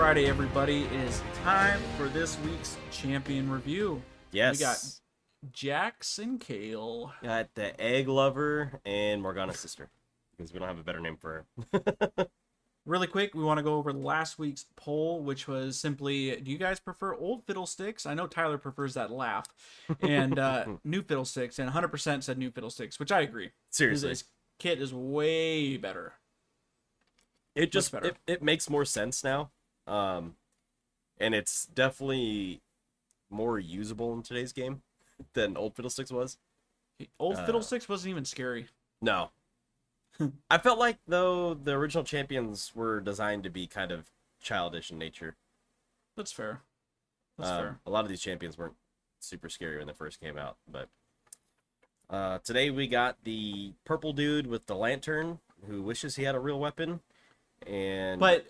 Friday, everybody. It is time for this week's champion review. Yes. We got Jax and Kayle. Got the egg lover and Morgana's sister. Because we don't have a better name for her. Really quick, we want to go over last week's poll, which was simply Do you guys prefer old fiddlesticks? I know Tyler prefers that laugh. And uh, new fiddlesticks, and 100% said new fiddlesticks, which I agree. Seriously. His kit is way better. It just better. it, it makes more sense now. Um and it's definitely more usable in today's game than old Fiddlesticks was. Old Uh, fiddlesticks wasn't even scary. No. I felt like though the original champions were designed to be kind of childish in nature. That's fair. That's Um, fair. A lot of these champions weren't super scary when they first came out, but uh, today we got the purple dude with the lantern who wishes he had a real weapon, and But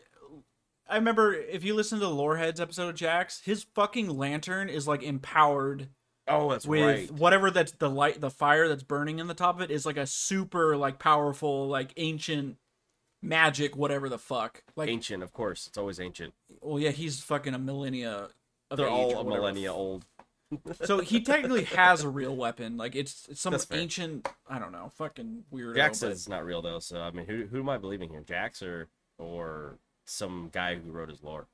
I remember if you listen to the Loreheads episode of Jax, his fucking lantern is like empowered oh, that's with right. whatever that's the light, the fire that's burning in the top of it is like a super like powerful like ancient magic, whatever the fuck. Like, Ancient, of course, it's always ancient. well, yeah, he's fucking a millennia. Of They're age all a millennia old. So he technically has a real weapon. Like it's, it's some ancient. I don't know, fucking weirdo. Jax but- says it's not real though, so I mean, who who am I believing here, Jax or or some guy who wrote his lore?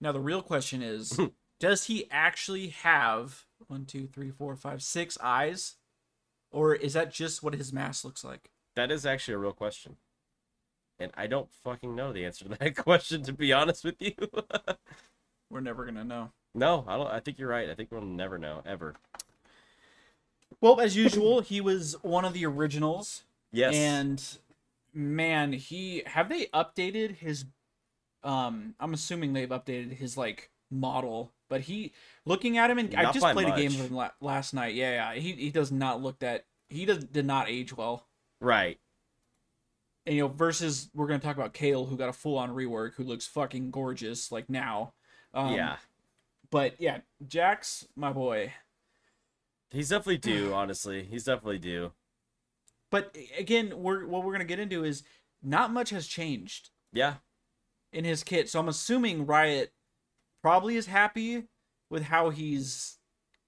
Now the real question is, does he actually have one, two, three, four, five, six eyes, or is that just what his mask looks like? That is actually a real question. And I don't fucking know the answer to that question, to be honest with you. We're never gonna know. no, I don't. I think you're right. I think we'll never know ever. Well, as usual, he was one of the originals, Yes. and man, he have they updated his? Um, I'm assuming they've updated his like model, but he looking at him and I just played a game much. of him la- last night. Yeah, yeah, he he does not look that he does did not age well. right. and you know versus we're gonna talk about Kayle who got a full on rework who looks fucking gorgeous like now. Um, yeah. But yeah, Jax, my boy. He's definitely due. honestly, he's definitely due. But again, we're what we're gonna get into is not much has changed Yeah. In his kit. So I'm assuming Riot probably is happy with how he's.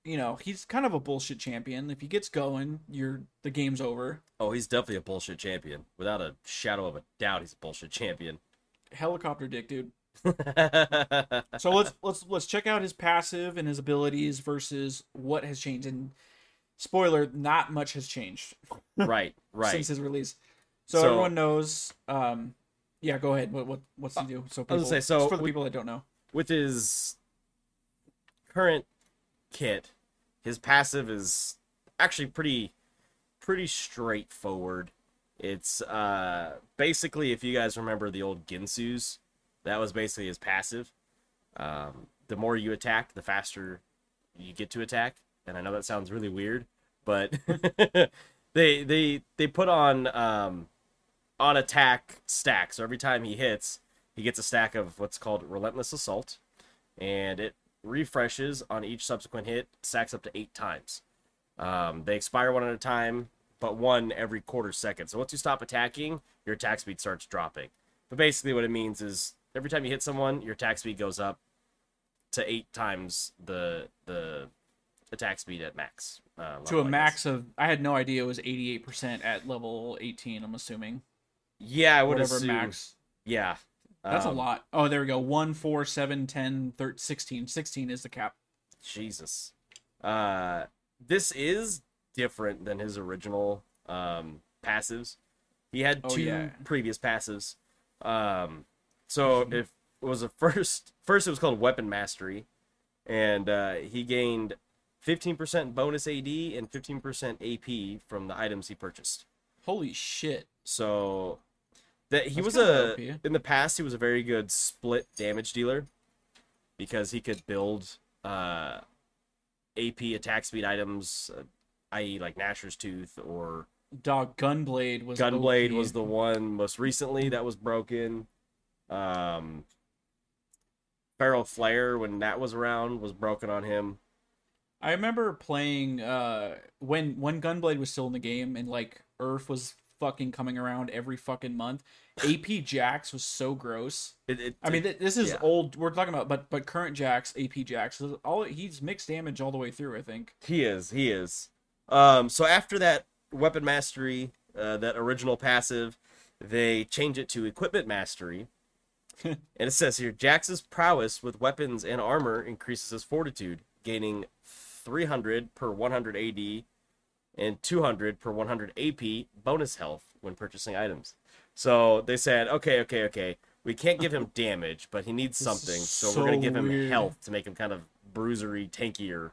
You know, he's kind of a bullshit champion. If he gets going, you're the game's over. Oh, he's definitely a bullshit champion. Without a shadow of a doubt, he's a bullshit champion. Helicopter dick, dude. So let's let's let's check out his passive and his abilities versus what has changed. And spoiler, not much has changed right. Right. since his release. So, So- everyone knows. Um, yeah, go ahead. What what what's he do? So I people, was gonna say, so for the we- people that don't know. With his current kit, his passive is actually pretty pretty straightforward. It's uh basically if you guys remember the old Guinsoo's, that was basically his passive. Um, the more you attack, the faster you get to attack. And I know that sounds really weird, but they they they put on um on attack stack. So every time he hits, he gets a stack of what's called relentless assault, and it refreshes on each subsequent hit, stacks up to eight times. Um, they expire one at a time, but one every quarter second. So once you stop attacking, your attack speed starts dropping. But basically, what it means is every time you hit someone, your attack speed goes up to eight times the the attack speed at max. Uh, To a level, I guess. max of, I had no idea it was eighty eight percent at level eighteen. I'm assuming Yeah, I would whatever assume. max. Yeah, That's Um, a lot. Oh, there we go. One, four, seven, 10, 13, 16. 16 is the cap. Jesus. Uh, this is different than his original um, passives. He had Oh, two yeah. previous passives. Um, so if it was a first, first it was called Weapon Mastery, and uh, he gained 15% bonus AD and 15% AP from the items he purchased. Holy shit. So that he That's was a OP. in the past he was a very good split damage dealer because he could build uh AP attack speed items, uh, i.e. like Nashor's Tooth or Dog Gunblade was Gunblade OP. was the one most recently that was broken. Um Feral Flare when that was around was broken on him. I remember playing uh when when Gunblade was still in the game and like Earth was fucking coming around every fucking month. AP Jax was so gross. It, it, I mean, th- this is yeah. old. We're talking about, but but current Jax, AP Jax, all he's mixed damage all the way through. I think. He is. He is. Um, so after that weapon mastery, uh, that original passive, they change it to equipment mastery. and it says here Jax's prowess with weapons and armor increases his fortitude, gaining 300 per 100 AD and 200 per 100 AP bonus health when purchasing items. So they said, okay, okay, okay. We can't give him damage, but he needs something, so, so we're gonna give him weird. health to make him kind of bruisery, tankier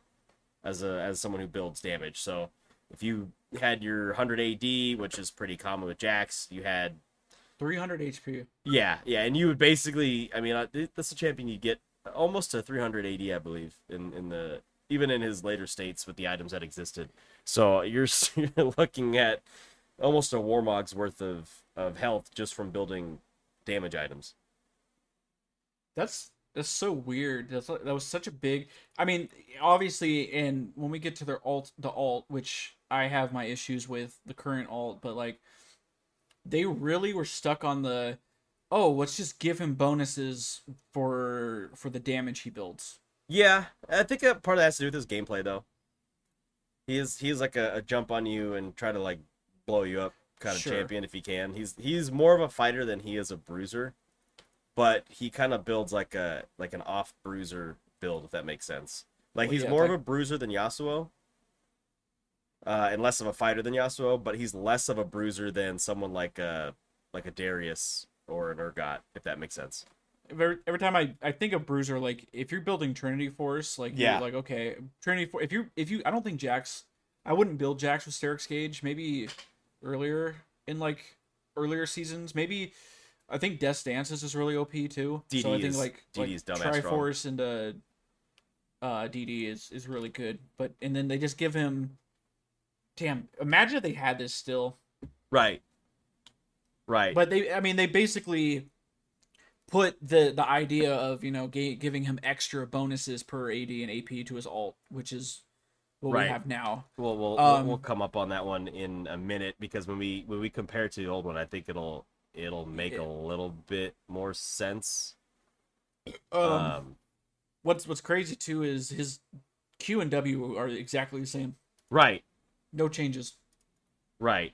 as a as someone who builds damage. So if you had your 100 AD, which is pretty common with Jax, you had 300 HP. yeah, yeah, and you would basically, I mean, uh, that's a champion you get almost to 300 AD, I believe, in in the even in his later states with the items that existed. So you're, you're looking at almost a Warmog's worth of of health just from building damage items. That's that's so weird. That's that was such a big. I mean, obviously, and when we get to their alt, the alt, which I have my issues with the current alt, but like, they really were stuck on the, oh, let's just give him bonuses for for the damage he builds. Yeah, I think a part of that has to do with his gameplay, though. He is he is like a, a jump on you and try to like blow you up kind of Sure. champion if he can. He's he's more of a fighter than he is a bruiser, but he kind of builds like a like an off bruiser build if that makes sense. Like Well, he's yeah, more of a bruiser than Yasuo, uh, and less of a fighter than Yasuo, but he's less of a bruiser than someone like a like a Darius or an Urgot if that makes sense. Every, every time I, I think of Bruiser, like if you're building Trinity Force, like Yeah. like okay, Trinity Force. If you if you, I don't think Jax. I wouldn't build Jax with Sterak's Gage. Maybe earlier in like earlier seasons. Maybe I think Death Dances is really OP too. so I DD think is- like, DD like is dumbass. Triforce and uh, uh, DD is is really good. But and then they just give him. Damn! Imagine if they had this still. Right. Right. But they, I mean, they basically put the the idea of you know ga- giving him extra bonuses per AD and AP to his alt, which is what Right. we have now. We'll we'll, Um, we'll come up on that one in a minute because when we when we compare it to the old one, I think it'll it'll make Yeah. a little bit more sense. Um, Um, what's what's crazy too is his Q and W are exactly the same. right, No changes. right.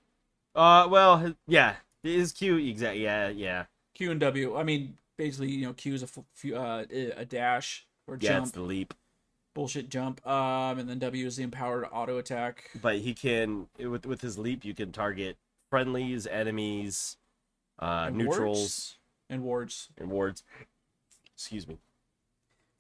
Uh, well, yeah, his Q exact. Yeah, yeah, Q and W. I mean, basically, you know, Q is a f- uh, a dash or yeah. jump, It's the leap, bullshit jump. Um, and then W is the empowered auto attack. but he can with with his leap, you can target friendlies, enemies, uh, And neutrals, wards? and wards. and wards. Excuse me.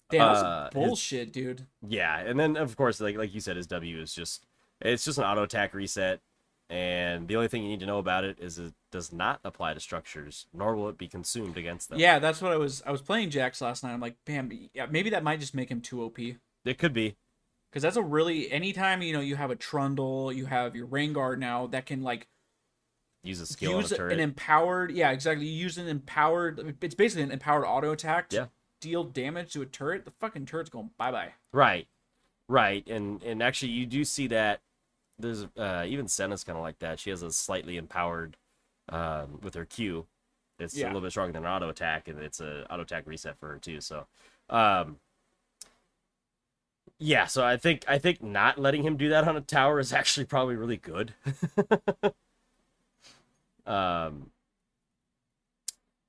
Damn, that's Uh, his- bullshit, dude. Yeah, and then of course, like like you said, his W is just it's just an auto attack reset, and the only thing you need to know about it is it does not apply to structures, nor will it be consumed against them. Yeah, that's what I was. I was playing Jax last night. I'm like, bam, yeah, maybe that might just make him too OP. it could be. Because that's a really anytime you know you have a Trundle, you have your Rengar now that can like Use a skill on a use turret. an empowered. Yeah, exactly. You use an empowered. It's basically an empowered auto attack. To Yeah. Deal damage to a turret. The fucking turret's going bye bye. Right, right, and and actually, you do see that. There's uh, even Senna's kind of like that. She has a slightly empowered um, with her Q. It's a little bit stronger than an auto attack, and it's a auto attack reset for her too. So, um, yeah. So I think I think not letting him do that on a tower is actually probably really good. um.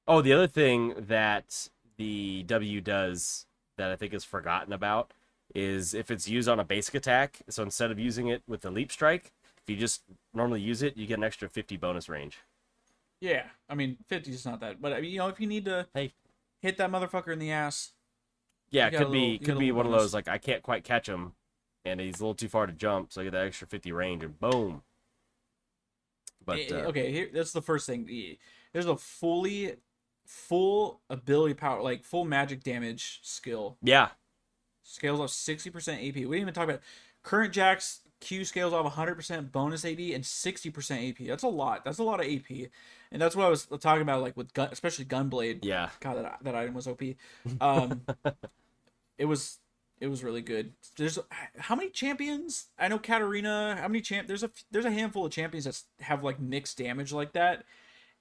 Oh, the other thing that the W does that I think is forgotten about is if it's used on a basic attack. So instead of using it with the leap strike, if you just normally use it, you get an extra 50 bonus range. Yeah, I mean, 50 is not that, but I mean, you know, if you need to Hey. hit that motherfucker in the ass, Yeah, it could little- be could be little one of those like I can't quite catch him, and he's a little too far to jump, so I get that extra 50 range, and boom. But Eh, uh, okay, here, that's the first thing. Eh, There's a fully, full ability power, like full magic damage skill. yeah, Scales off 60% AP. We didn't even talk about current Jax Q scales off 100% bonus AD and 60% AP. That's a lot. That's a lot of AP. And that's what I was talking about, like with gun, especially Gunblade. yeah, God, that that item was OP. Um, it was It was really good. There's how many champions? I know Katarina. How many champ? There's a there's a handful of champions that have like mixed damage like that,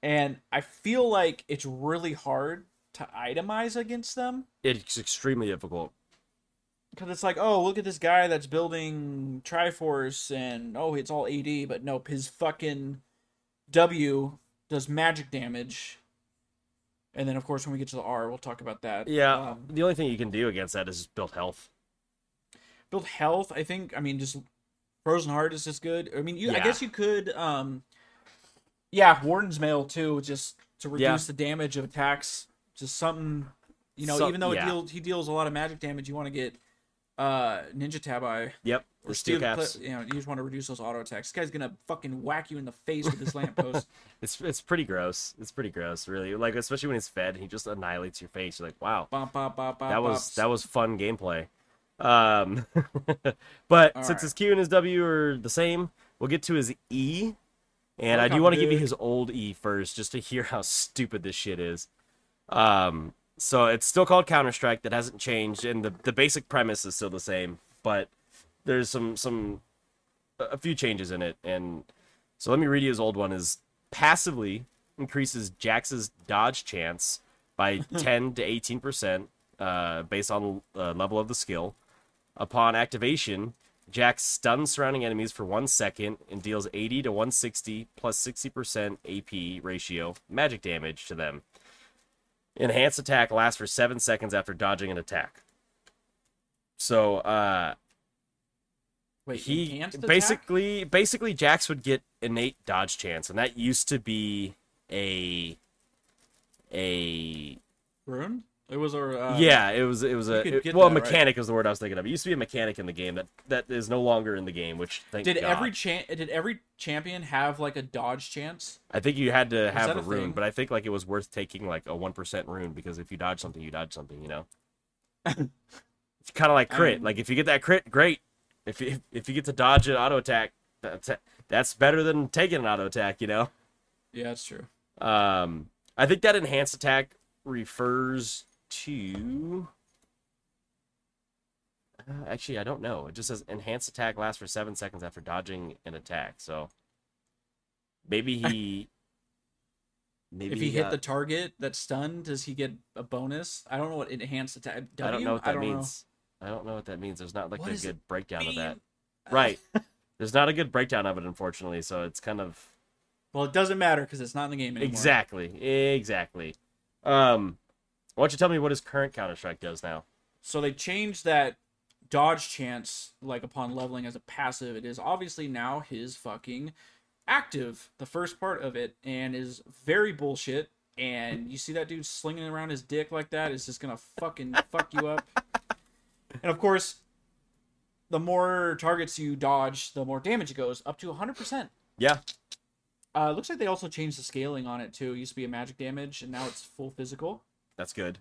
and I feel like it's really hard to itemize against them It's extremely difficult. Because it's like, oh, look at this guy that's building Triforce, and oh, it's all AD, but nope, his fucking W does magic damage. And then, of course, when we get to the R, we'll talk about that. Yeah. Um, the only thing you can do against that is build health. build health. I think. I mean, just frozen heart is just good. I mean, you. I guess you could. um Yeah, Warden's mail too, just to reduce Yeah. the damage of attacks. Just something, you know. Some- even though yeah. deals, he deals a lot of magic damage. You want to get uh Ninja Tabi Yep. or steel Steel caps. You know, you just want to reduce those auto attacks. This guy's gonna fucking whack you in the face with this lamppost. It's it's pretty gross. It's pretty gross, really. Like especially when he's fed, he just annihilates your face. You're like, wow, bop, bop, bop, that was that was fun gameplay. Um, but All since right. his Q and his W are the same, we'll get to his E, and I do want to give you his old E first, just to hear how stupid this shit is. Um, so it's still called Counter Strike. That hasn't changed, and the the basic premise is still the same, but there's some some a few changes in it, and so let me read you his old one. Is passively increases Jax's dodge chance by 10 to 18 percent, uh, based on uh, level of the skill. Upon activation, Jax stuns surrounding enemies for one second and deals 80 to 160 plus 60 percent AP ratio magic damage to them. Enhanced attack lasts for seven seconds after dodging an attack. So, uh, Wait, he enhanced attack? basically basically Jax would get innate dodge chance, and that used to be a a rune. It was a uh, yeah, it was it was a it- well that, right? mechanic was the word I was thinking of. It used to be a mechanic in the game that that is no longer in the game. Which thank Did God. every cha- did every champion have like a dodge chance? I think you had to have a a rune, thing? but I think like it was worth taking like a one percent rune because if you dodge something, you dodge something. You know, it's kind of like crit. Um, like if you get that crit, great. If you if you get to dodge an auto attack, that's that's better than taking an auto attack. You know. Yeah, that's true. Um, I think that enhanced attack refers to. Uh, actually, I don't know. It just says enhanced attack lasts for seven seconds after dodging an attack. So maybe he. Maybe if he hit got- the target that's stunned, does he get a bonus? I don't know what enhanced attack. W? I don't know what that know. means. I don't know what that means. There's not like What a good breakdown of that. Right. There's not a good breakdown of it, unfortunately. So it's kind of Well, it doesn't matter because it's not in the game anymore. exactly, exactly. Um, why don't you tell me what his current Counter Strike does now? So they changed that dodge chance, like upon leveling as a passive. It is obviously now his fucking active, the first part of it, and is very bullshit. And you see that dude slinging around his dick like that is just gonna fucking fuck you up. And of course, the more targets you dodge, the more damage it goes, up to 100%. Yeah, Uh, looks like they also changed the scaling on it too. It used to be a magic damage, and now it's full physical. That's good.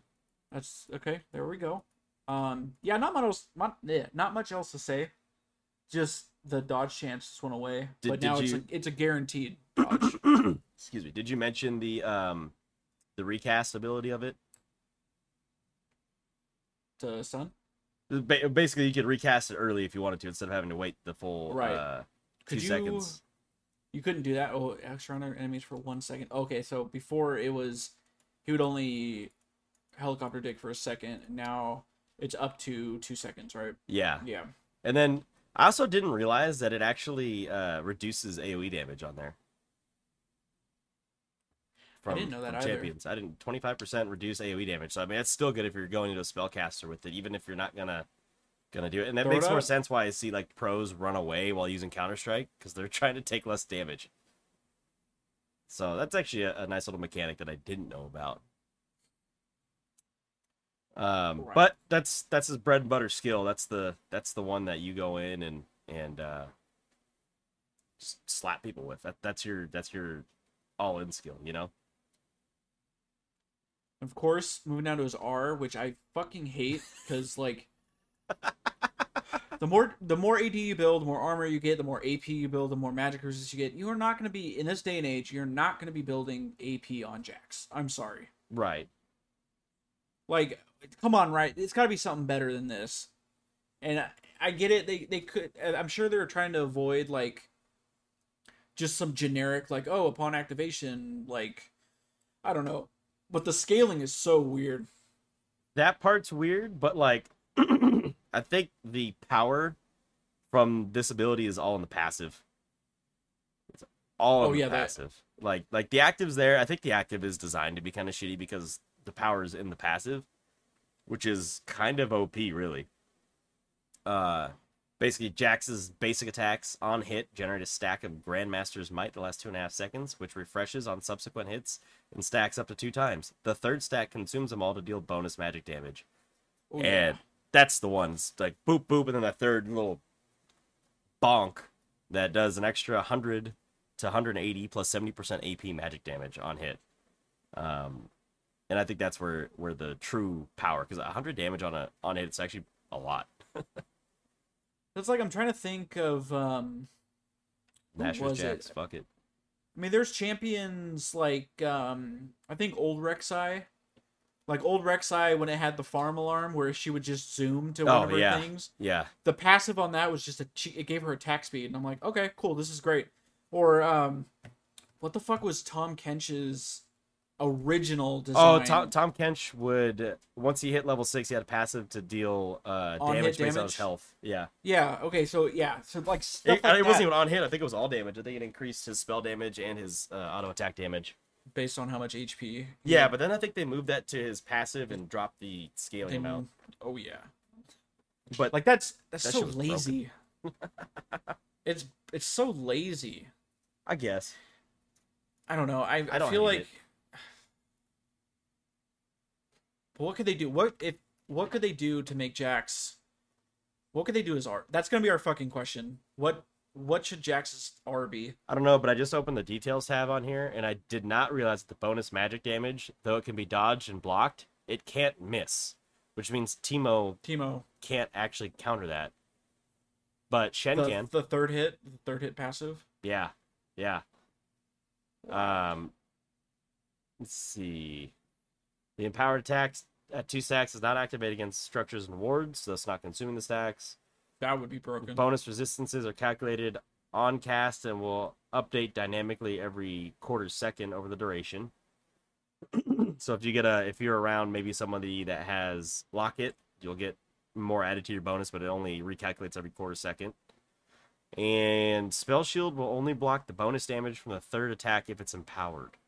That's okay. There we go. Um, yeah, not much else. Not, yeah, not much else to say. Just the dodge chance just went away, Did- but did now it's a, it's a guaranteed dodge. Excuse me. Did you mention the um the recast ability of it? to stun. Ba- Basically, you could recast it early if you wanted to, instead of having to wait the full Right. uh, two you? seconds. You couldn't do that. Oh, extra on enemies for one second. Okay, so before it was, he would only helicopter dig for a second. and Now it's up to two seconds, right? Yeah, Yeah. and then I also didn't realize that it actually uh, reduces AOE damage on there. I didn't know that either. champions. I didn't. Twenty five percent reduce AOE damage. So I mean, it's still good if you're going into a spellcaster with it, even if you're not gonna gonna do it. And that Throw makes more sense why I see like pros run away while using Counter Strike because they're trying to take less damage. So that's actually a, a nice little mechanic that I didn't know about. Um, Right. but that's that's his bread and butter skill. That's the that's the one that you go in and and uh, just slap people with. That that's your that's your all in skill. You know. Of course, moving down to his R, which I fucking hate because like the more the more AD you build, the more armor you get, the more AP you build, the more magic resist you get. You are not going to be in this day and age. You're not going to be building AP on Jax. I'm sorry. Right. Like, come on, right? It's got to be something better than this. and I, I get it. They they could. I'm sure they're trying to avoid like just some generic like oh upon activation like I don't know, but the scaling is so weird. that part's weird, but like I think the power from this ability is all in the passive. It's all oh, in Oh, the yeah, that- passive. Like like the active's there. I think the active is designed to be kind of shitty because the power is in the passive, which is kind of OP really. Uh basically Jax's basic attacks on hit generate a stack of Grandmaster's Might the last two and a half seconds, which refreshes on subsequent hits and stacks up to two times. The third stack consumes them all to deal bonus magic damage Oh, and that's the ones like boop boop, and then that third little bonk that does an extra 100 to 180 plus 70% AP magic damage on hit. Um, and I think that's where where the true power because 100 damage on a on hit it's actually a lot. It's like I'm trying to think of um Nashor's was it? fuck it. I mean there's champions like um I think old Rek'Sai. Like old Rek'Sai when it had the farm alarm where she would just zoom to one Oh, of her yeah. things. Yeah, The passive on that was just a it gave her attack speed and I'm like, "Okay, cool, this is great." Or um what the fuck was Tahm Kench's original design? Oh, Tahm, Tahm Kench would once he hit level six, he had a passive to deal uh, damage based on his health. Yeah, Yeah, okay, so yeah, so like stuff it, like it wasn't even on hit. I think it was all damage. I think it increased his spell damage and his uh, auto attack damage. based on how much HP. Yeah, had. but then I think they moved that to his passive and dropped the scaling They amount. Oh yeah. But Like that's that's That so shit was broken. lazy. it's it's so lazy. I guess I don't know. I, I, I don't feel like. But what could they do? What if? What could they do to make Jax? What could they do as art? That's gonna be our fucking question. What What should Jax's R be? I don't know, but I just opened the details tab on here, and I did not realize that the bonus magic damage, though it can be dodged and blocked, it can't miss, which means Teemo Teemo. can't actually counter that. But Shen The, can. the third hit. The third hit passive. Yeah, yeah. Um, let's see. The empowered attacks at two stacks is not activated against structures and wards, so thus not consuming the stacks. That would be broken. Bonus resistances are calculated on cast and will update dynamically every quarter second over the duration. so if you get a if you're around maybe somebody that has locket, you'll get more added to your bonus, but it only recalculates every quarter second. And spell shield will only block the bonus damage from the third attack if it's empowered.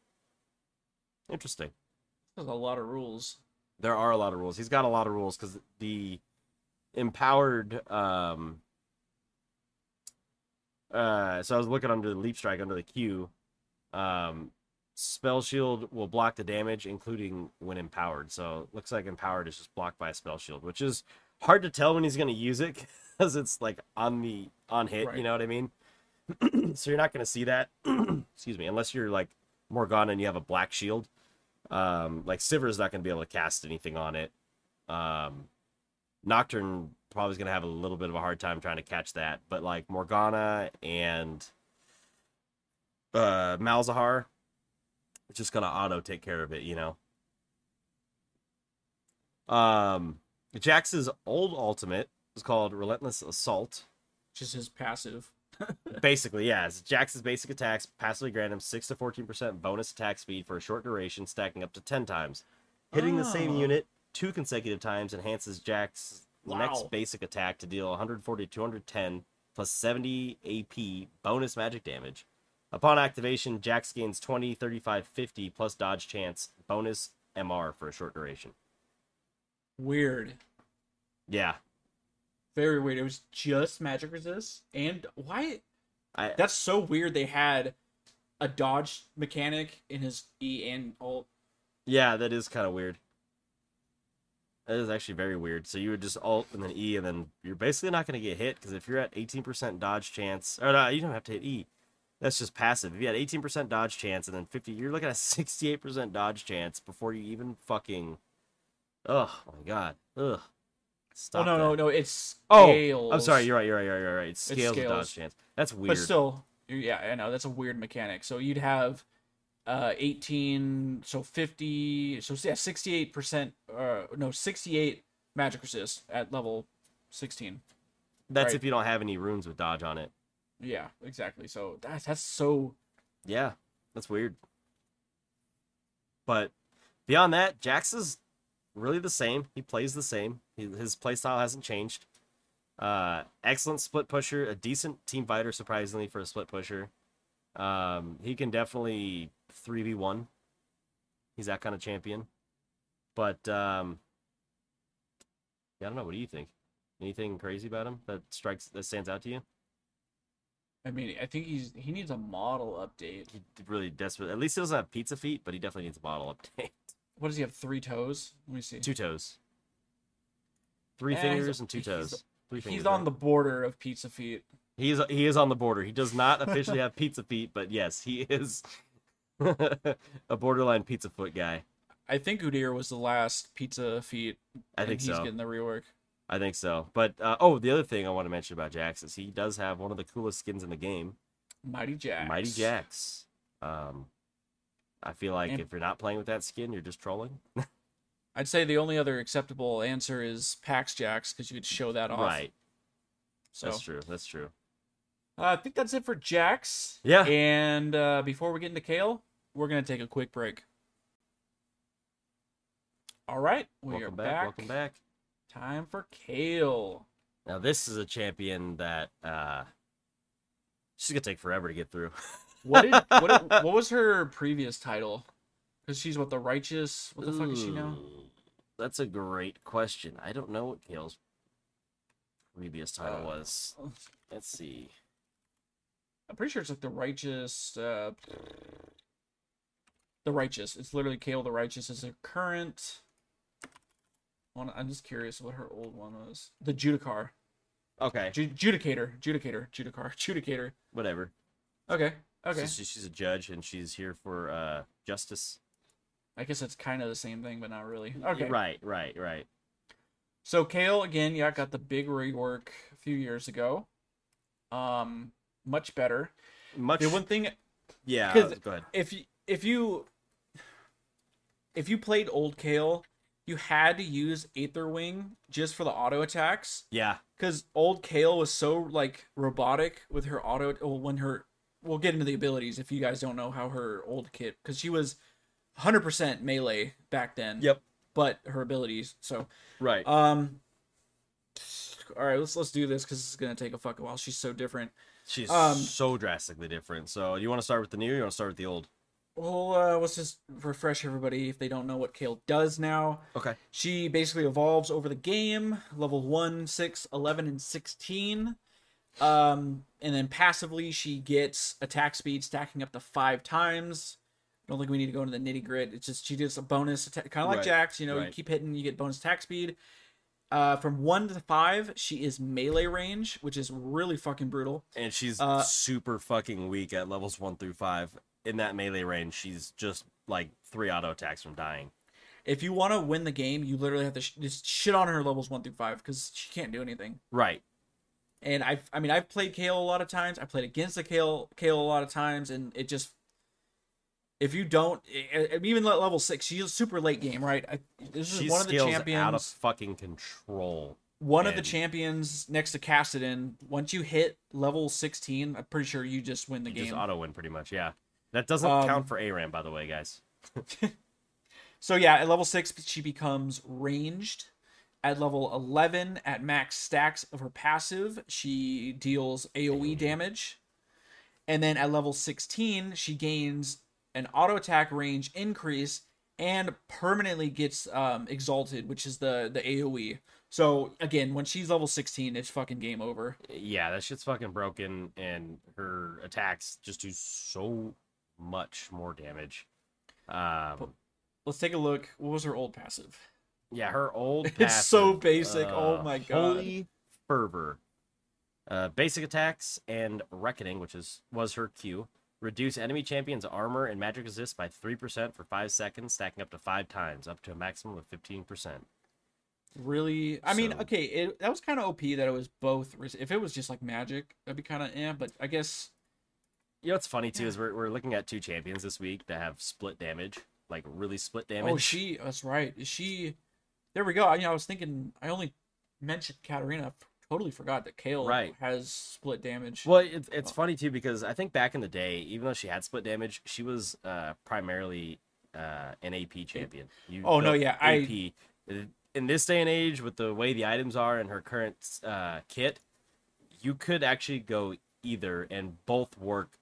Interesting. There's a lot of rules. There are a lot of rules. He's got a lot of rules because the empowered. Um, uh, so I was looking under the leap strike under the Q. Um, spell shield will block the damage, including when empowered. So it looks like empowered is just blocked by a spell shield, which is hard to tell when he's going to use it because it's like on the on hit. Right. You know what I mean? so you're not going to see that. excuse me, unless you're like Morgana and you have a black shield. Um, like Sivir's not going to be able to cast anything on it. Um, Nocturne probably is going to have a little bit of a hard time trying to catch that, but like Morgana and uh, Malzahar, it's just going to auto take care of it, you know. Um, Jax's old ultimate is called Relentless Assault. Which is his passive. Basically, yeah, Jax's basic attacks passively grant him 6 to 14% bonus attack speed for a short duration, stacking up to 10 times. Hitting the same Oh. unit two consecutive times enhances Jax's Wow. next basic attack to deal 140 to 210 plus 70 AP bonus magic damage. Upon activation, Jax gains 20, 35, 50 plus dodge chance bonus MR for a short duration. Weird. Yeah. Very weird. It was just magic resist. And why I that's so weird they had a dodge mechanic in his E and alt. Yeah, that is kind of weird. That is actually very weird. So you would just alt and then E, and then you're basically not going to get hit because if you're at 18% dodge chance, or no, you don't have to hit E. That's just passive. If you had 18% dodge chance and then 50, you're looking at 68% dodge chance before you even fucking. Oh my god. Ugh. Stop oh no, that. no, no, it's Oh, scales. I'm sorry. You're right. You're right. You're right. You're right. It scales scales. dodge chance. That's weird. But still, yeah, I know that's a weird mechanic. So you'd have uh 18 so 50 so yeah 68% uh no 68 magic resist at level 16. That's Right. if you don't have any runes with dodge on it. Yeah, exactly. So that's that's so Yeah, that's weird. But beyond that, Jax is really the same. He plays the same. His playstyle hasn't changed. Uh, excellent split pusher, a decent team fighter, surprisingly for a split pusher. Um, he can definitely three v one. He's that kind of champion. But um, yeah, I don't know. What do you think? Anything crazy about him that strikes that stands out to you? I mean, I think he's he needs a model update. He really desperate. At least he doesn't have pizza feet, but he definitely needs a model update. What does he have? Three toes? Let me see. two toes, three fingers and two toes. Three He's fingers, on right? the border of pizza feet. He is he is on the border. He does not officially have pizza feet, but yes, he is a borderline pizza foot guy. I think Udyr was the last pizza feet. I think he's so. getting the rework. I think so. But uh, oh, the other thing I want to mention about Jax is he does have one of the coolest skins in the game, Mighty Jax. Mighty Jax. Um, I feel like And- if you're not playing with that skin, you're just trolling. I'd say the only other acceptable answer is Pax Jax because you could show that off. Right. So That's true. That's true. uh, I think that's it for Jax. Yeah. And uh, before we get into Kayle, we're gonna take a quick break. All right, we welcome are back, back. Welcome back. Time for Kayle. Now this is a champion that uh, she's gonna take forever to get through. What did what, did- what was her previous title? Because she's what the righteous. What the fuck is she now? That's a great question. I don't know what Kayle's previous title Uh, was. Let's see. I'm pretty sure it's like the righteous. Uh, the righteous. It's literally Kayle the righteous is her current. One, I'm just curious what her old one was. The Judicar. Okay, Ju- Judicator. Judicator. Judicar. Judicator. whatever. Okay. Okay. So she's a judge and she's here for uh, justice. I guess it's kind of the same thing, but not really. Okay. Right, right, right. So Kayle again, yeah, got the big rework a few years ago. Um, much better. Much. The one thing yeah. Go ahead. if you if you if you played old Kayle, you had to use Aether Wing just for the auto attacks Yeah. because old Kayle was so like robotic with her auto. Well, when her we'll get into the abilities if you guys don't know how her old kit because she was 100% melee back then. Yep. But her abilities. So Right. um. All right, let's let's do this because is gonna take a fucking while. She's so different. she's um, so drastically different. So, you want to start with the new? or You want to start with the old? Well, uh, let's just refresh everybody if they don't know what Kayle does now. Okay. She basically evolves over the game, level 1, 6, 11, and 16. Um, and then passively, she gets attack speed stacking up to five times. I don't think we need to go into the nitty grit. It's just she does a bonus attack, kind of like Right, Jax. You know, you keep hitting, you get bonus attack speed. Uh, from one to five, she is melee range, which is really fucking brutal. And she's Uh, super fucking weak at levels one through five. In that melee range, she's just like three auto attacks from dying. If you want to win the game, you literally have to sh- just shit on her levels one through five because she can't do anything. Right. And I've, I mean, I've played Kayle a lot of times. I played against the Kayle, Kayle a lot of times, and it just, if you don't, even at level six, she's a super late game, right? I, this is She's one of the champions. out of fucking control. one of the champions next to Kassadin. Once you hit level sixteen, I'm pretty sure you just win the You game. just auto win pretty much. Yeah. That doesn't Um, count for ARAM, by the way, guys. So yeah, at level six, she becomes ranged. At level eleven, at max stacks of her passive, she deals AOE damage. And then at level sixteen, she gains an auto attack range increase and permanently gets um, exalted, which is the the AOE. So again, when she's level sixteen, it's fucking game over. Yeah, that shit's fucking broken, and her attacks just do so much more damage. Um, Let's take a look. What was her old passive? yeah, her old. It's so passive, basic. Oh uh, my God. Holy fervor. Uh, basic attacks and reckoning, which is was her Q. Reduce enemy champion's armor and magic resist by three percent for five seconds, stacking up to five times, up to a maximum of fifteen percent. Really? I mean, okay, it, that was kind of OP that it was both. res- If it was just like magic, that'd be kind of eh. But I guess You know what's funny too is we're we're looking at two champions this week that have split damage, like really split damage. oh, she. That's right. Is she? There we go. I, you know, I was thinking. I only mentioned Katarina, I totally forgot that Kayle Right. has split damage. Well, it's it's funny too because I think back in the day, even though she had split damage, she was uh, primarily uh, an AP champion. You Oh, no, yeah, I- AP. In this day and age, with the way the items are in her current uh, kit, you could actually go either, and both work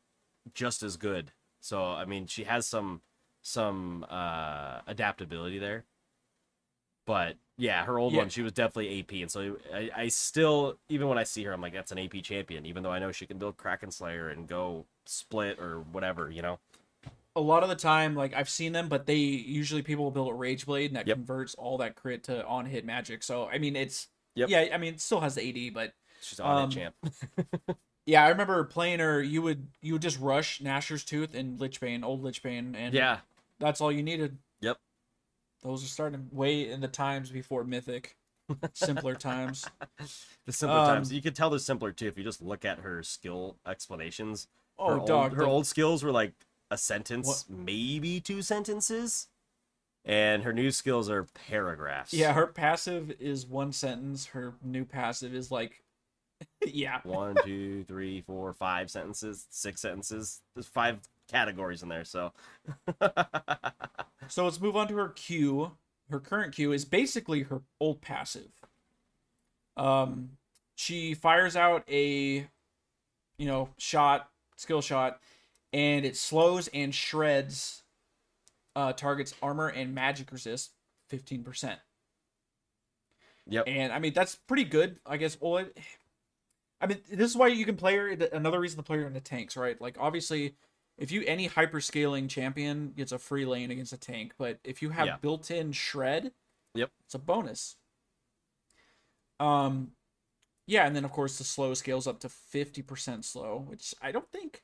just as good. So I mean, she has some some uh, adaptability there. But yeah, her old Yeah. one, she was definitely AP, and so I, I still, even when I see her, I'm like, that's an AP champion, even though I know she can build Kraken Slayer and go split or whatever, you know. a lot of the time, like I've seen them, but they usually people will build a Rage Blade and that Yep. converts all that crit to on hit magic. So I mean, it's Yep. yeah, I mean, it still has the AD, but She's on Um, champ. yeah, I remember playing her. You would you would just rush Nashor's Tooth and Lichbane, old Lichbane, and Yeah, that's all you needed. Yep. Those are starting way in the times before Mythic, simpler times. the simpler Um, times. You could tell they're simpler too if you just look at her skill explanations. Oh, her dog, Old, her the- old skills were like a sentence, What- maybe two sentences, and her new skills are paragraphs. Yeah, her passive is one sentence. Her new passive is like, yeah, one, two, three, four, five sentences, six sentences. There's five categories in there, so So let's move on to her Q. Her current Q is basically her old passive. Um, she fires out a, you know, shot, skill shot, and it slows and shreds uh, target's armor and magic resist fifteen percent. yep. And I mean that's pretty good, I guess. Well, it, I mean this is why you can play her. Another reason to play her in the tanks, right? Like obviously, if you any hyper scaling champion gets a free lane against a tank, but if you have Yeah. built-in shred, Yep. it's a bonus. Um, yeah, and then of course the slow scales up to fifty percent slow, which I don't think.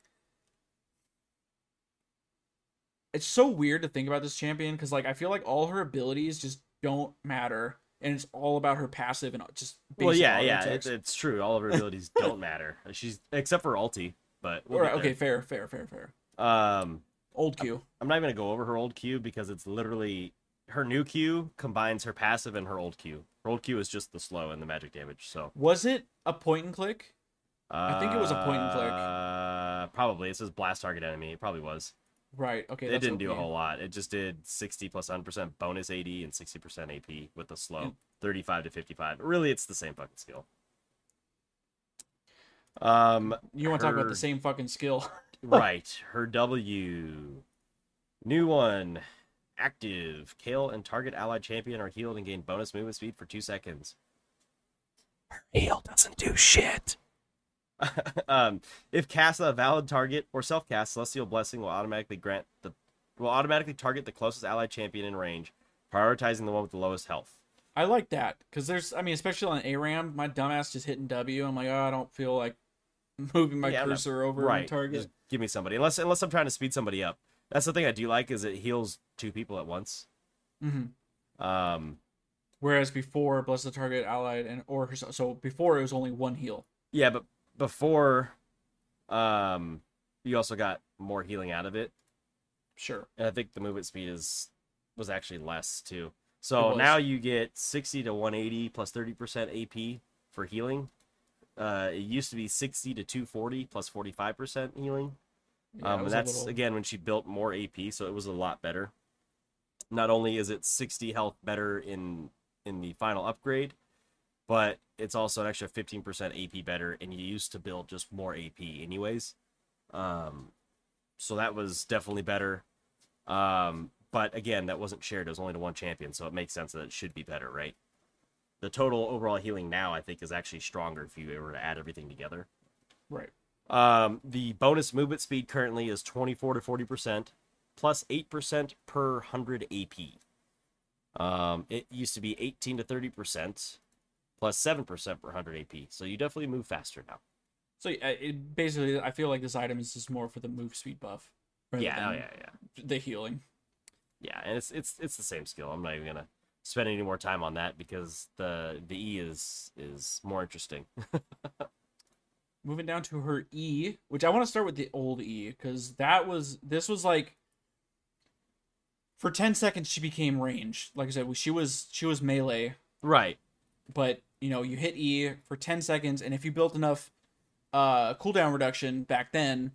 It's so weird to think about this champion because like I feel like all her abilities just don't matter, and it's all about her passive and just Well, yeah, yeah, it's, it's true. All of her abilities don't matter. She's except for ulti, but we'll Alright, get okay, fair, fair, fair, fair. Um, Old Q. I'm not even gonna go over her old Q because it's literally her new Q combines her passive and her old Q. Her old Q is just the slow and the magic damage. So Was it a point and click? I think it was a point and click. Uh, probably it says blast target enemy. It probably was. Right. Okay. it didn't do a whole lot. It just did 60 plus 100% bonus AD and 60% AP with the slow. And- 35 to 55. Really, it's the same fucking skill. Um, You want to talk about the same fucking skill? right. Her W. New one. Active. Kayle and target allied champion are healed and gain bonus movement speed for two seconds. Her heal doesn't do shit. um, if cast a valid target or self cast, Celestial Blessing will automatically grant the will automatically target the closest allied champion in range, prioritizing the one with the lowest health. I like that because there's, I mean, especially on ARAM, my dumbass just hitting W. I'm like, oh, I don't feel like moving my Yeah, cursor over right. target. Just give me somebody. Unless unless I'm trying to speed somebody up. That's the thing I do like is it heals two people at once. hmm Um, Whereas before, bless the target allied and or herself. So before it was only one heal. yeah, but before, um, you also got more healing out of it, Sure. and I think the movement speed is was actually less too. So now you get 60 to 180 30% AP for healing. Uh, it used to be 60 to 240 plus 45% healing. Yeah, um, and that's little- again when she built more AP, so it was a lot better. Not only is it 60 health better in in the final upgrade, but it's also an extra 15% AP better, and you used to build just more AP anyways. Um, so that was definitely better. Um, but again, that wasn't shared; it was only to one champion, so it makes sense that it should be better, right? The total overall healing now, I think, is actually stronger if you were to add everything together. right. Um, the bonus movement speed currently is 24 to 40%, 8% per 100 AP. Um, it used to be 18 to 30%, 7% per 100 AP. So you definitely move faster now. So it, basically, I feel like this item is just more for the move speed buff. Yeah, oh, yeah, yeah. The healing. Yeah, and it's it's it's the same skill. I'm not even gonna spend any more time on that because the the E is is more interesting. moving down to her E, which I want to start with the old E because that was this was like for ten seconds she became ranged. Like I said, she was she was melee, right. but you know, you hit E for 10 seconds, and if you built enough uh, cooldown reduction back then,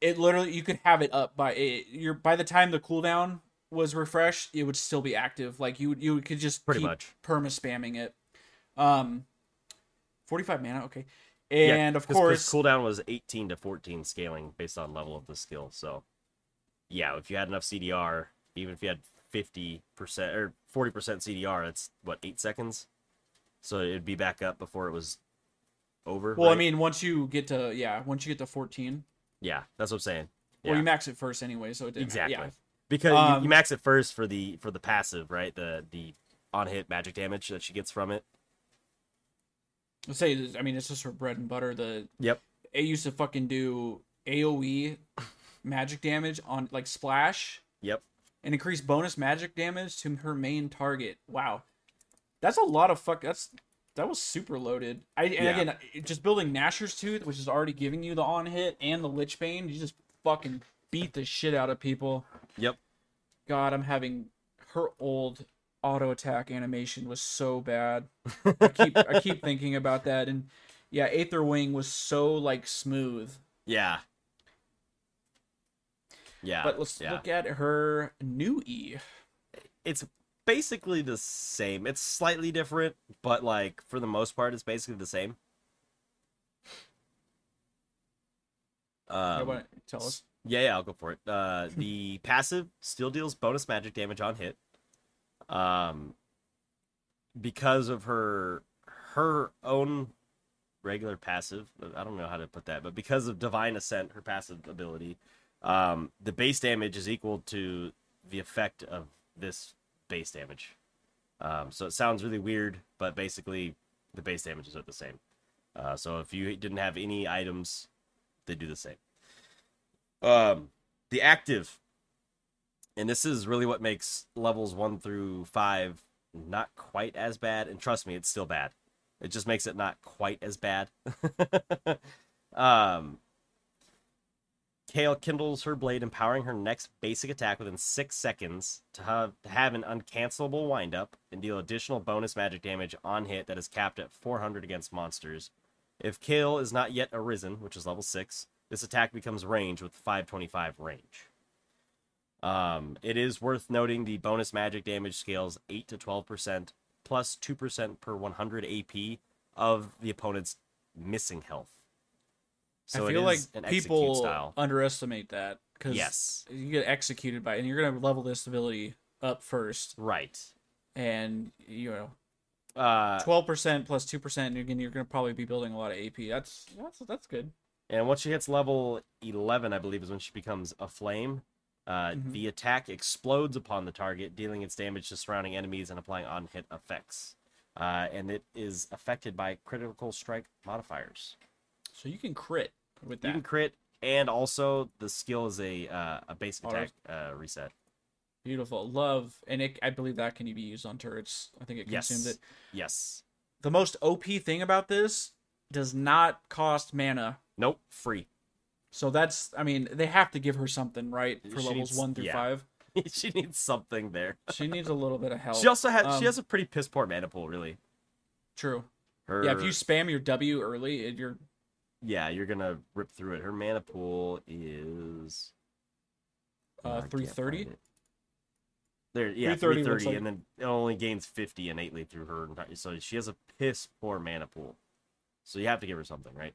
it literally you could have it up by it, you're by the time the cooldown was refreshed, it would still be active. Like you you could just Pretty keep much. perma spamming it. Um, 45 mana, okay. And of 'cause- 'cause course, cooldown was 18 to 14 scaling based on level of the skill. So, yeah, if you had enough CDR, even if you had 50% or 40% CDR, that's what eight seconds. So it'd be back up before it was over. well, I mean, once you get to yeah, once you get to 14, yeah, that's what I'm saying. well, you max it first anyway, so it didn't Exactly. Yeah. Because you, Um, you max it first for the for the passive, right? The the on hit magic damage that she gets from it. Let's say, I mean, it's just her bread and butter. The Yep. it used to fucking do AOE magic damage on like splash Yep. and increase bonus magic damage to her main target. Wow, that's a lot of fuck. That's that was super loaded. I and Yeah. again, just building Nashor's Tooth, which is already giving you the on hit and the Lich Bane, you just fucking beat the shit out of people. Yep. God, I'm having her old auto attack animation was so bad. I keep I keep thinking about that and yeah, Aether Wing was so like smooth. Yeah. Yeah. But let's yeah. look at her new E. it's basically the same. It's slightly different, but like for the most part, it's basically the same. Um, tell us. Yeah, yeah, I'll go for it. Uh, the passive still deals bonus magic damage on hit. Um, because of her her own regular passive, I don't know how to put that, but because of divine ascent, her passive ability, um, the base damage is equal to the effect of this base damage. Um, so it sounds really weird, but basically the base damages are the same. Uh, so if you didn't have any items, they do the same. Um, the active, and this is really what makes levels one through five not quite as bad. And trust me, it's still bad. It just makes it not quite as bad. um, Kayle kindles her blade, empowering her next basic attack within six seconds to have, to have an uncancelable windup and deal additional bonus magic damage on hit that is capped at 400 against monsters. If Kayle is not yet arisen, which is level 6, this attack becomes range with 525 range. Um, it is worth noting the bonus magic damage scales 8 to 12% plus 2% per 100 AP of the opponent's missing health. So I feel like is an execute people style. underestimate that because Yes. you get executed by, and you're gonna level this ability up first, Right. and you know, Uh, twelve percent plus two percent. And again, you're gonna probably be building a lot of AP. That's that's that's good. And once she hits level 11, I believe, is when she becomes a flame. Uh, Mhm. The attack explodes upon the target, dealing its damage to surrounding enemies and applying on hit effects. Uh, and it is affected by critical strike modifiers. So you can crit with that. You can crit, and also the skill is a uh, a basic attack uh, reset. Beautiful, love, and it. I believe that can be used on turrets. I think it consumes Yes. it. Yes. The most OP thing about this does not cost mana. Nope. Free. So that's, I mean, they have to give her something, right? For She levels needs- one through yeah. five. she needs something there. She needs a little bit of help. She also has Um, she has a pretty piss poor mana pool, really. True. Her, Yeah, if you spam your W early, it, you're yeah, you're gonna rip through it. Her mana pool is Uh, I 330? There, yeah, 330 330, looks like- and then it only gains 50 innately through her entire. So she has a piss poor mana pool. So you have to give her something, right?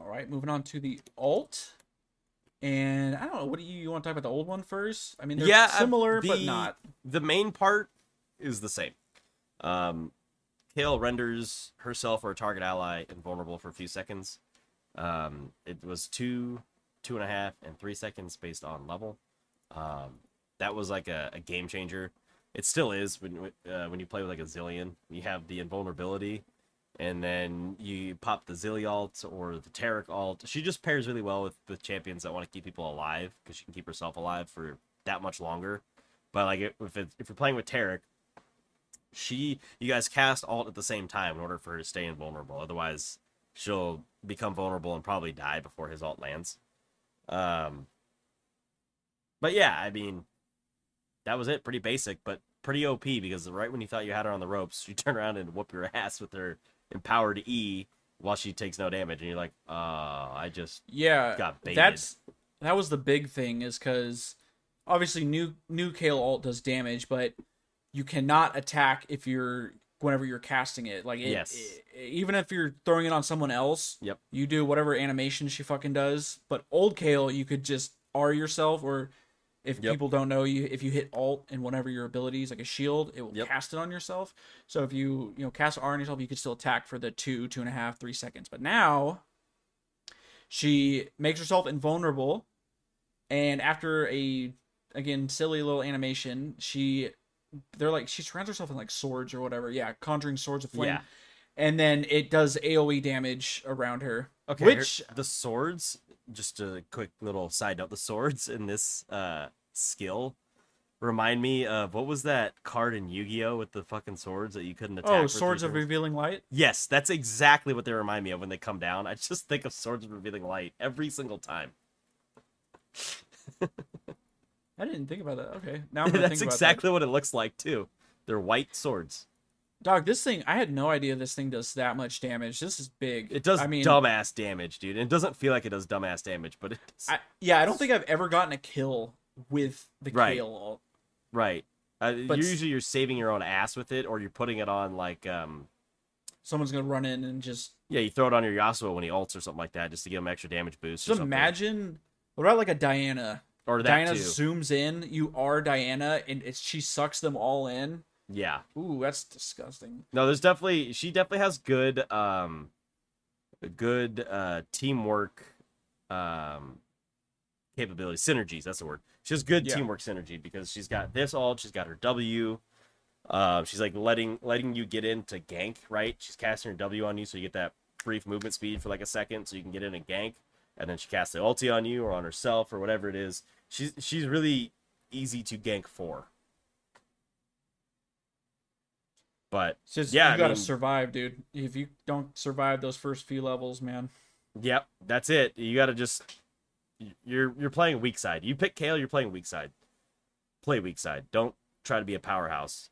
All right. Moving on to the alt, and I don't know. What do you, you want to talk about the old one first? I mean, they're Yeah, uh, similar but not. The main part is the same. Um, Kale renders herself or a target ally invulnerable for a few seconds. Um, it was two, two and a half, and three seconds based on level. Um, that was like a, a game changer. It still is when uh, when you play with like a Zilean. You have the invulnerability, and then you pop the Zilly alt or the Taric alt. She just pairs really well with the champions that want to keep people alive because she can keep herself alive for that much longer. But like if it, if you're playing with Taric, she you guys cast alt at the same time in order for her to stay invulnerable. Otherwise, she'll become vulnerable and probably die before his alt lands. Um, but yeah, I mean, that was it. Pretty basic, but pretty OP because right when you thought you had her on the ropes, she turned around and whoop your ass with her empowered E while she takes no damage, and you're like, oh, I just Yeah, got baited. that's that was the big thing is because obviously new new Kayle alt does damage, but you cannot attack if you're whenever you're casting it. Like it, Yes. it- even if you're throwing it on someone else, Yep. you do whatever animation she fucking does. But old Kayle, you could just R yourself, or if Yep. people don't know you, if you hit Alt and whatever your abilities like a shield, it will Yep. cast it on yourself. So if you you know cast R on yourself, you could still attack for the two, two and a half, three seconds. But now she makes herself invulnerable, and after a again silly little animation, she they're like she surrounds herself in like swords or whatever. Yeah, conjuring swords of flame. Yeah. And then it does AOE damage around her. Okay, Which here- the swords, just a quick little side note, the swords in this uh skill remind me of what was that card in Yu-Gi-Oh with the fucking swords that you couldn't attack? oh, swords of revealing light. Yes, that's exactly what they remind me of when they come down. I just think of swords of revealing light every single time. I didn't think about that. Okay, now that's exactly what it looks like too. They're white swords. Dog, this thing I had no idea this thing does that much damage. This is big. It does I mean, dumbass damage, dude. It doesn't feel like it does dumbass damage, but it does. I, yeah, I don't think I've ever gotten a kill with the Right. Kayle right. Uh, But usually you're saving your own ass with it, or you're putting it on like um Someone's gonna run in and just yeah, you throw it on your Yasuo when he ults or something like that, just to give him extra damage boost. just imagine. What about like a Diana? or that Diana too. zooms in. You are Diana, and it's she sucks them all in. Yeah. Ooh, that's disgusting. No, there's definitely she definitely has good um good uh teamwork um capabilities, synergies, that's the word. She has good Yeah. teamwork synergy because she's got this ult, she's got her W. Uh, she's like letting letting you get into gank, right? She's casting her W on you so you get that brief movement speed for like a second so you can get in a gank. And then she casts the ulti on you or on herself or whatever it is. She's she's really easy to gank for. But It's just Yeah, you gotta mean- survive, dude. If you don't survive those first few levels, man. Yep, that's it. You got to just you're you're playing weak side. You pick Kayle, you're playing weak side. Play weak side. Don't try to be a powerhouse.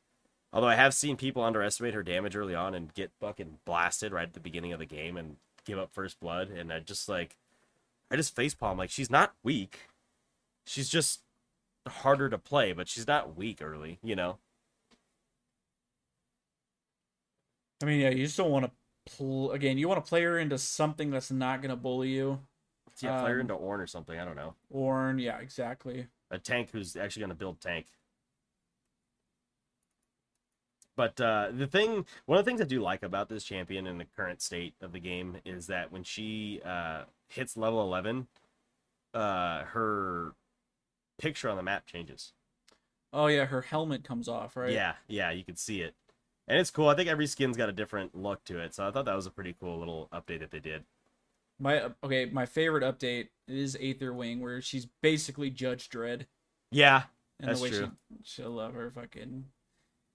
Although I have seen people underestimate her damage early on and get fucking blasted right at the beginning of the game and give up first blood and I just like I just facepalm like she's not weak. She's just harder to play, but she's not weak early, you know. I mean, yeah, you just don't want to. Pl- again, you want to play her into something that's not gonna bully you. Yeah, play her Um, into Ornn or something, I don't know. Ornn, yeah, exactly. a tank who's actually going to build tank. But uh, the thing, one of the things I do like about this champion in the current state of the game is that when she uh, hits level 11, uh, her picture on the map changes. Oh yeah, her helmet comes off, right? Yeah, yeah, you can see it. And it's cool. I think every skin's got a different look to it. So I thought that was a pretty cool little update that they did. My okay, my favorite update is Aether Wing, where she's basically Judge Dredd, Yeah, and That's the way true. she she'll love her fucking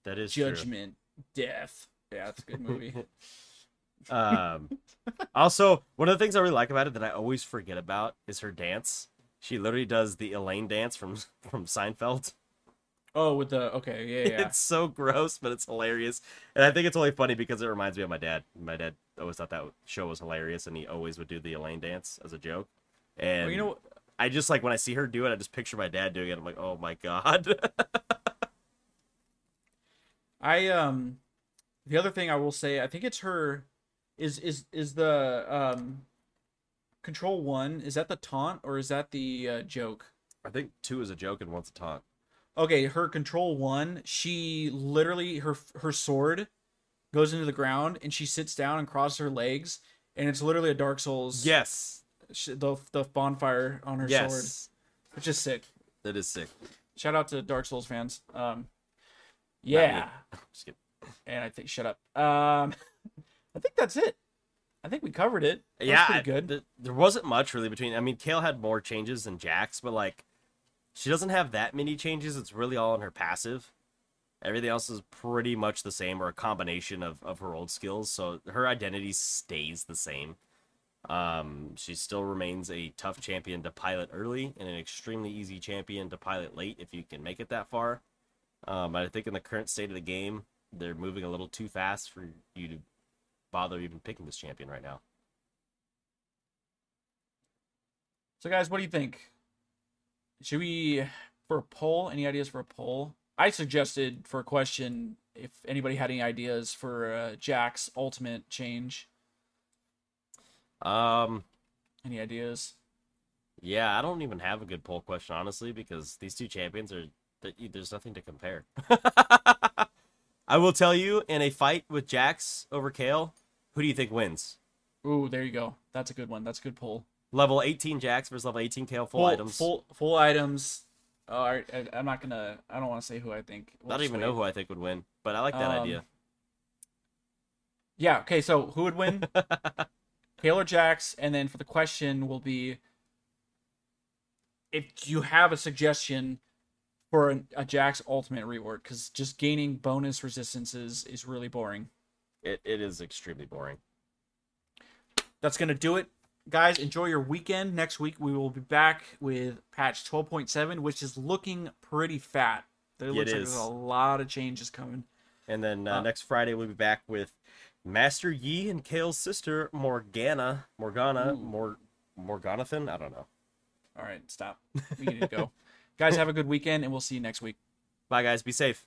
that is true. judgment, death. Yeah, it's a good movie. Um, also, one of the things I really like about it that I always forget about is her dance. She literally does the Elaine dance from from Seinfeld. Oh, with the okay, yeah, yeah. It's so gross, but it's hilarious, and I think it's only funny because it reminds me of my dad. My dad always thought that show was hilarious, and he always would do the Elaine dance as a joke. And Well, you know, I just like when I see her do it, I just picture my dad doing it. I'm like, oh my god. I um, the other thing I will say, I think it's her, is is is the um, control one? Is that the taunt or is that the uh, joke? I think two is a joke and one's a taunt. Okay, her control one, she literally her her sword goes into the ground and she sits down and crosses her legs, and it's literally a Dark Souls. Yes. the the bonfire on her sword, which is sick. That is sick. Shout out to Dark Souls fans. Um, yeah, and I think shut up. Um, I think that's it. I think we covered it. That was yeah, pretty I- good. th- there wasn't much really between. I mean, Kayle had more changes than Jax, but like, she doesn't have that many changes. It's really all in her passive. Everything else is pretty much the same, or a combination of of her old skills. So her identity stays the same. Um, she still remains a tough champion to pilot early, and an extremely easy champion to pilot late if you can make it that far. Um, but I think in the current state of the game, they're moving a little too fast for you to bother even picking this champion right now. So, guys, what do you think? Should we for a poll? Any ideas for a poll? I suggested for a question if anybody had any ideas for uh, Jax's ultimate change. Um, Any ideas? yeah, I don't even have a good poll question honestly because these two champions are there's nothing to compare. I will tell you in a fight with Jax over Kayle, who do you think wins? Ooh, there you go. That's a good one. That's a good poll. Level 18 Jax versus level 18 Kayle, full, items. Full full items. Oh, I, I, I'm not gonna. I don't want to say who I think. I don't even know who I think would win, but I like that Um, idea. Yeah. Okay. So who would win? Kayle or Jax? And then for the question will be, if you have a suggestion for a, a Jax ultimate reward, because just gaining bonus resistances is really boring. It, it is extremely boring. That's gonna do it. Guys, enjoy your weekend. Next week we will be back with patch 12.7, which is looking pretty fat. There It looks like is. there's a lot of changes coming. And then uh, Uh, next Friday we'll be back with Master Yi and Kayle's sister Morgana, Morgana, Ooh. Mor Morganathan. I don't know. All right, stop. We need to go. Guys, have a good weekend, and we'll see you next week. Bye guys, be safe.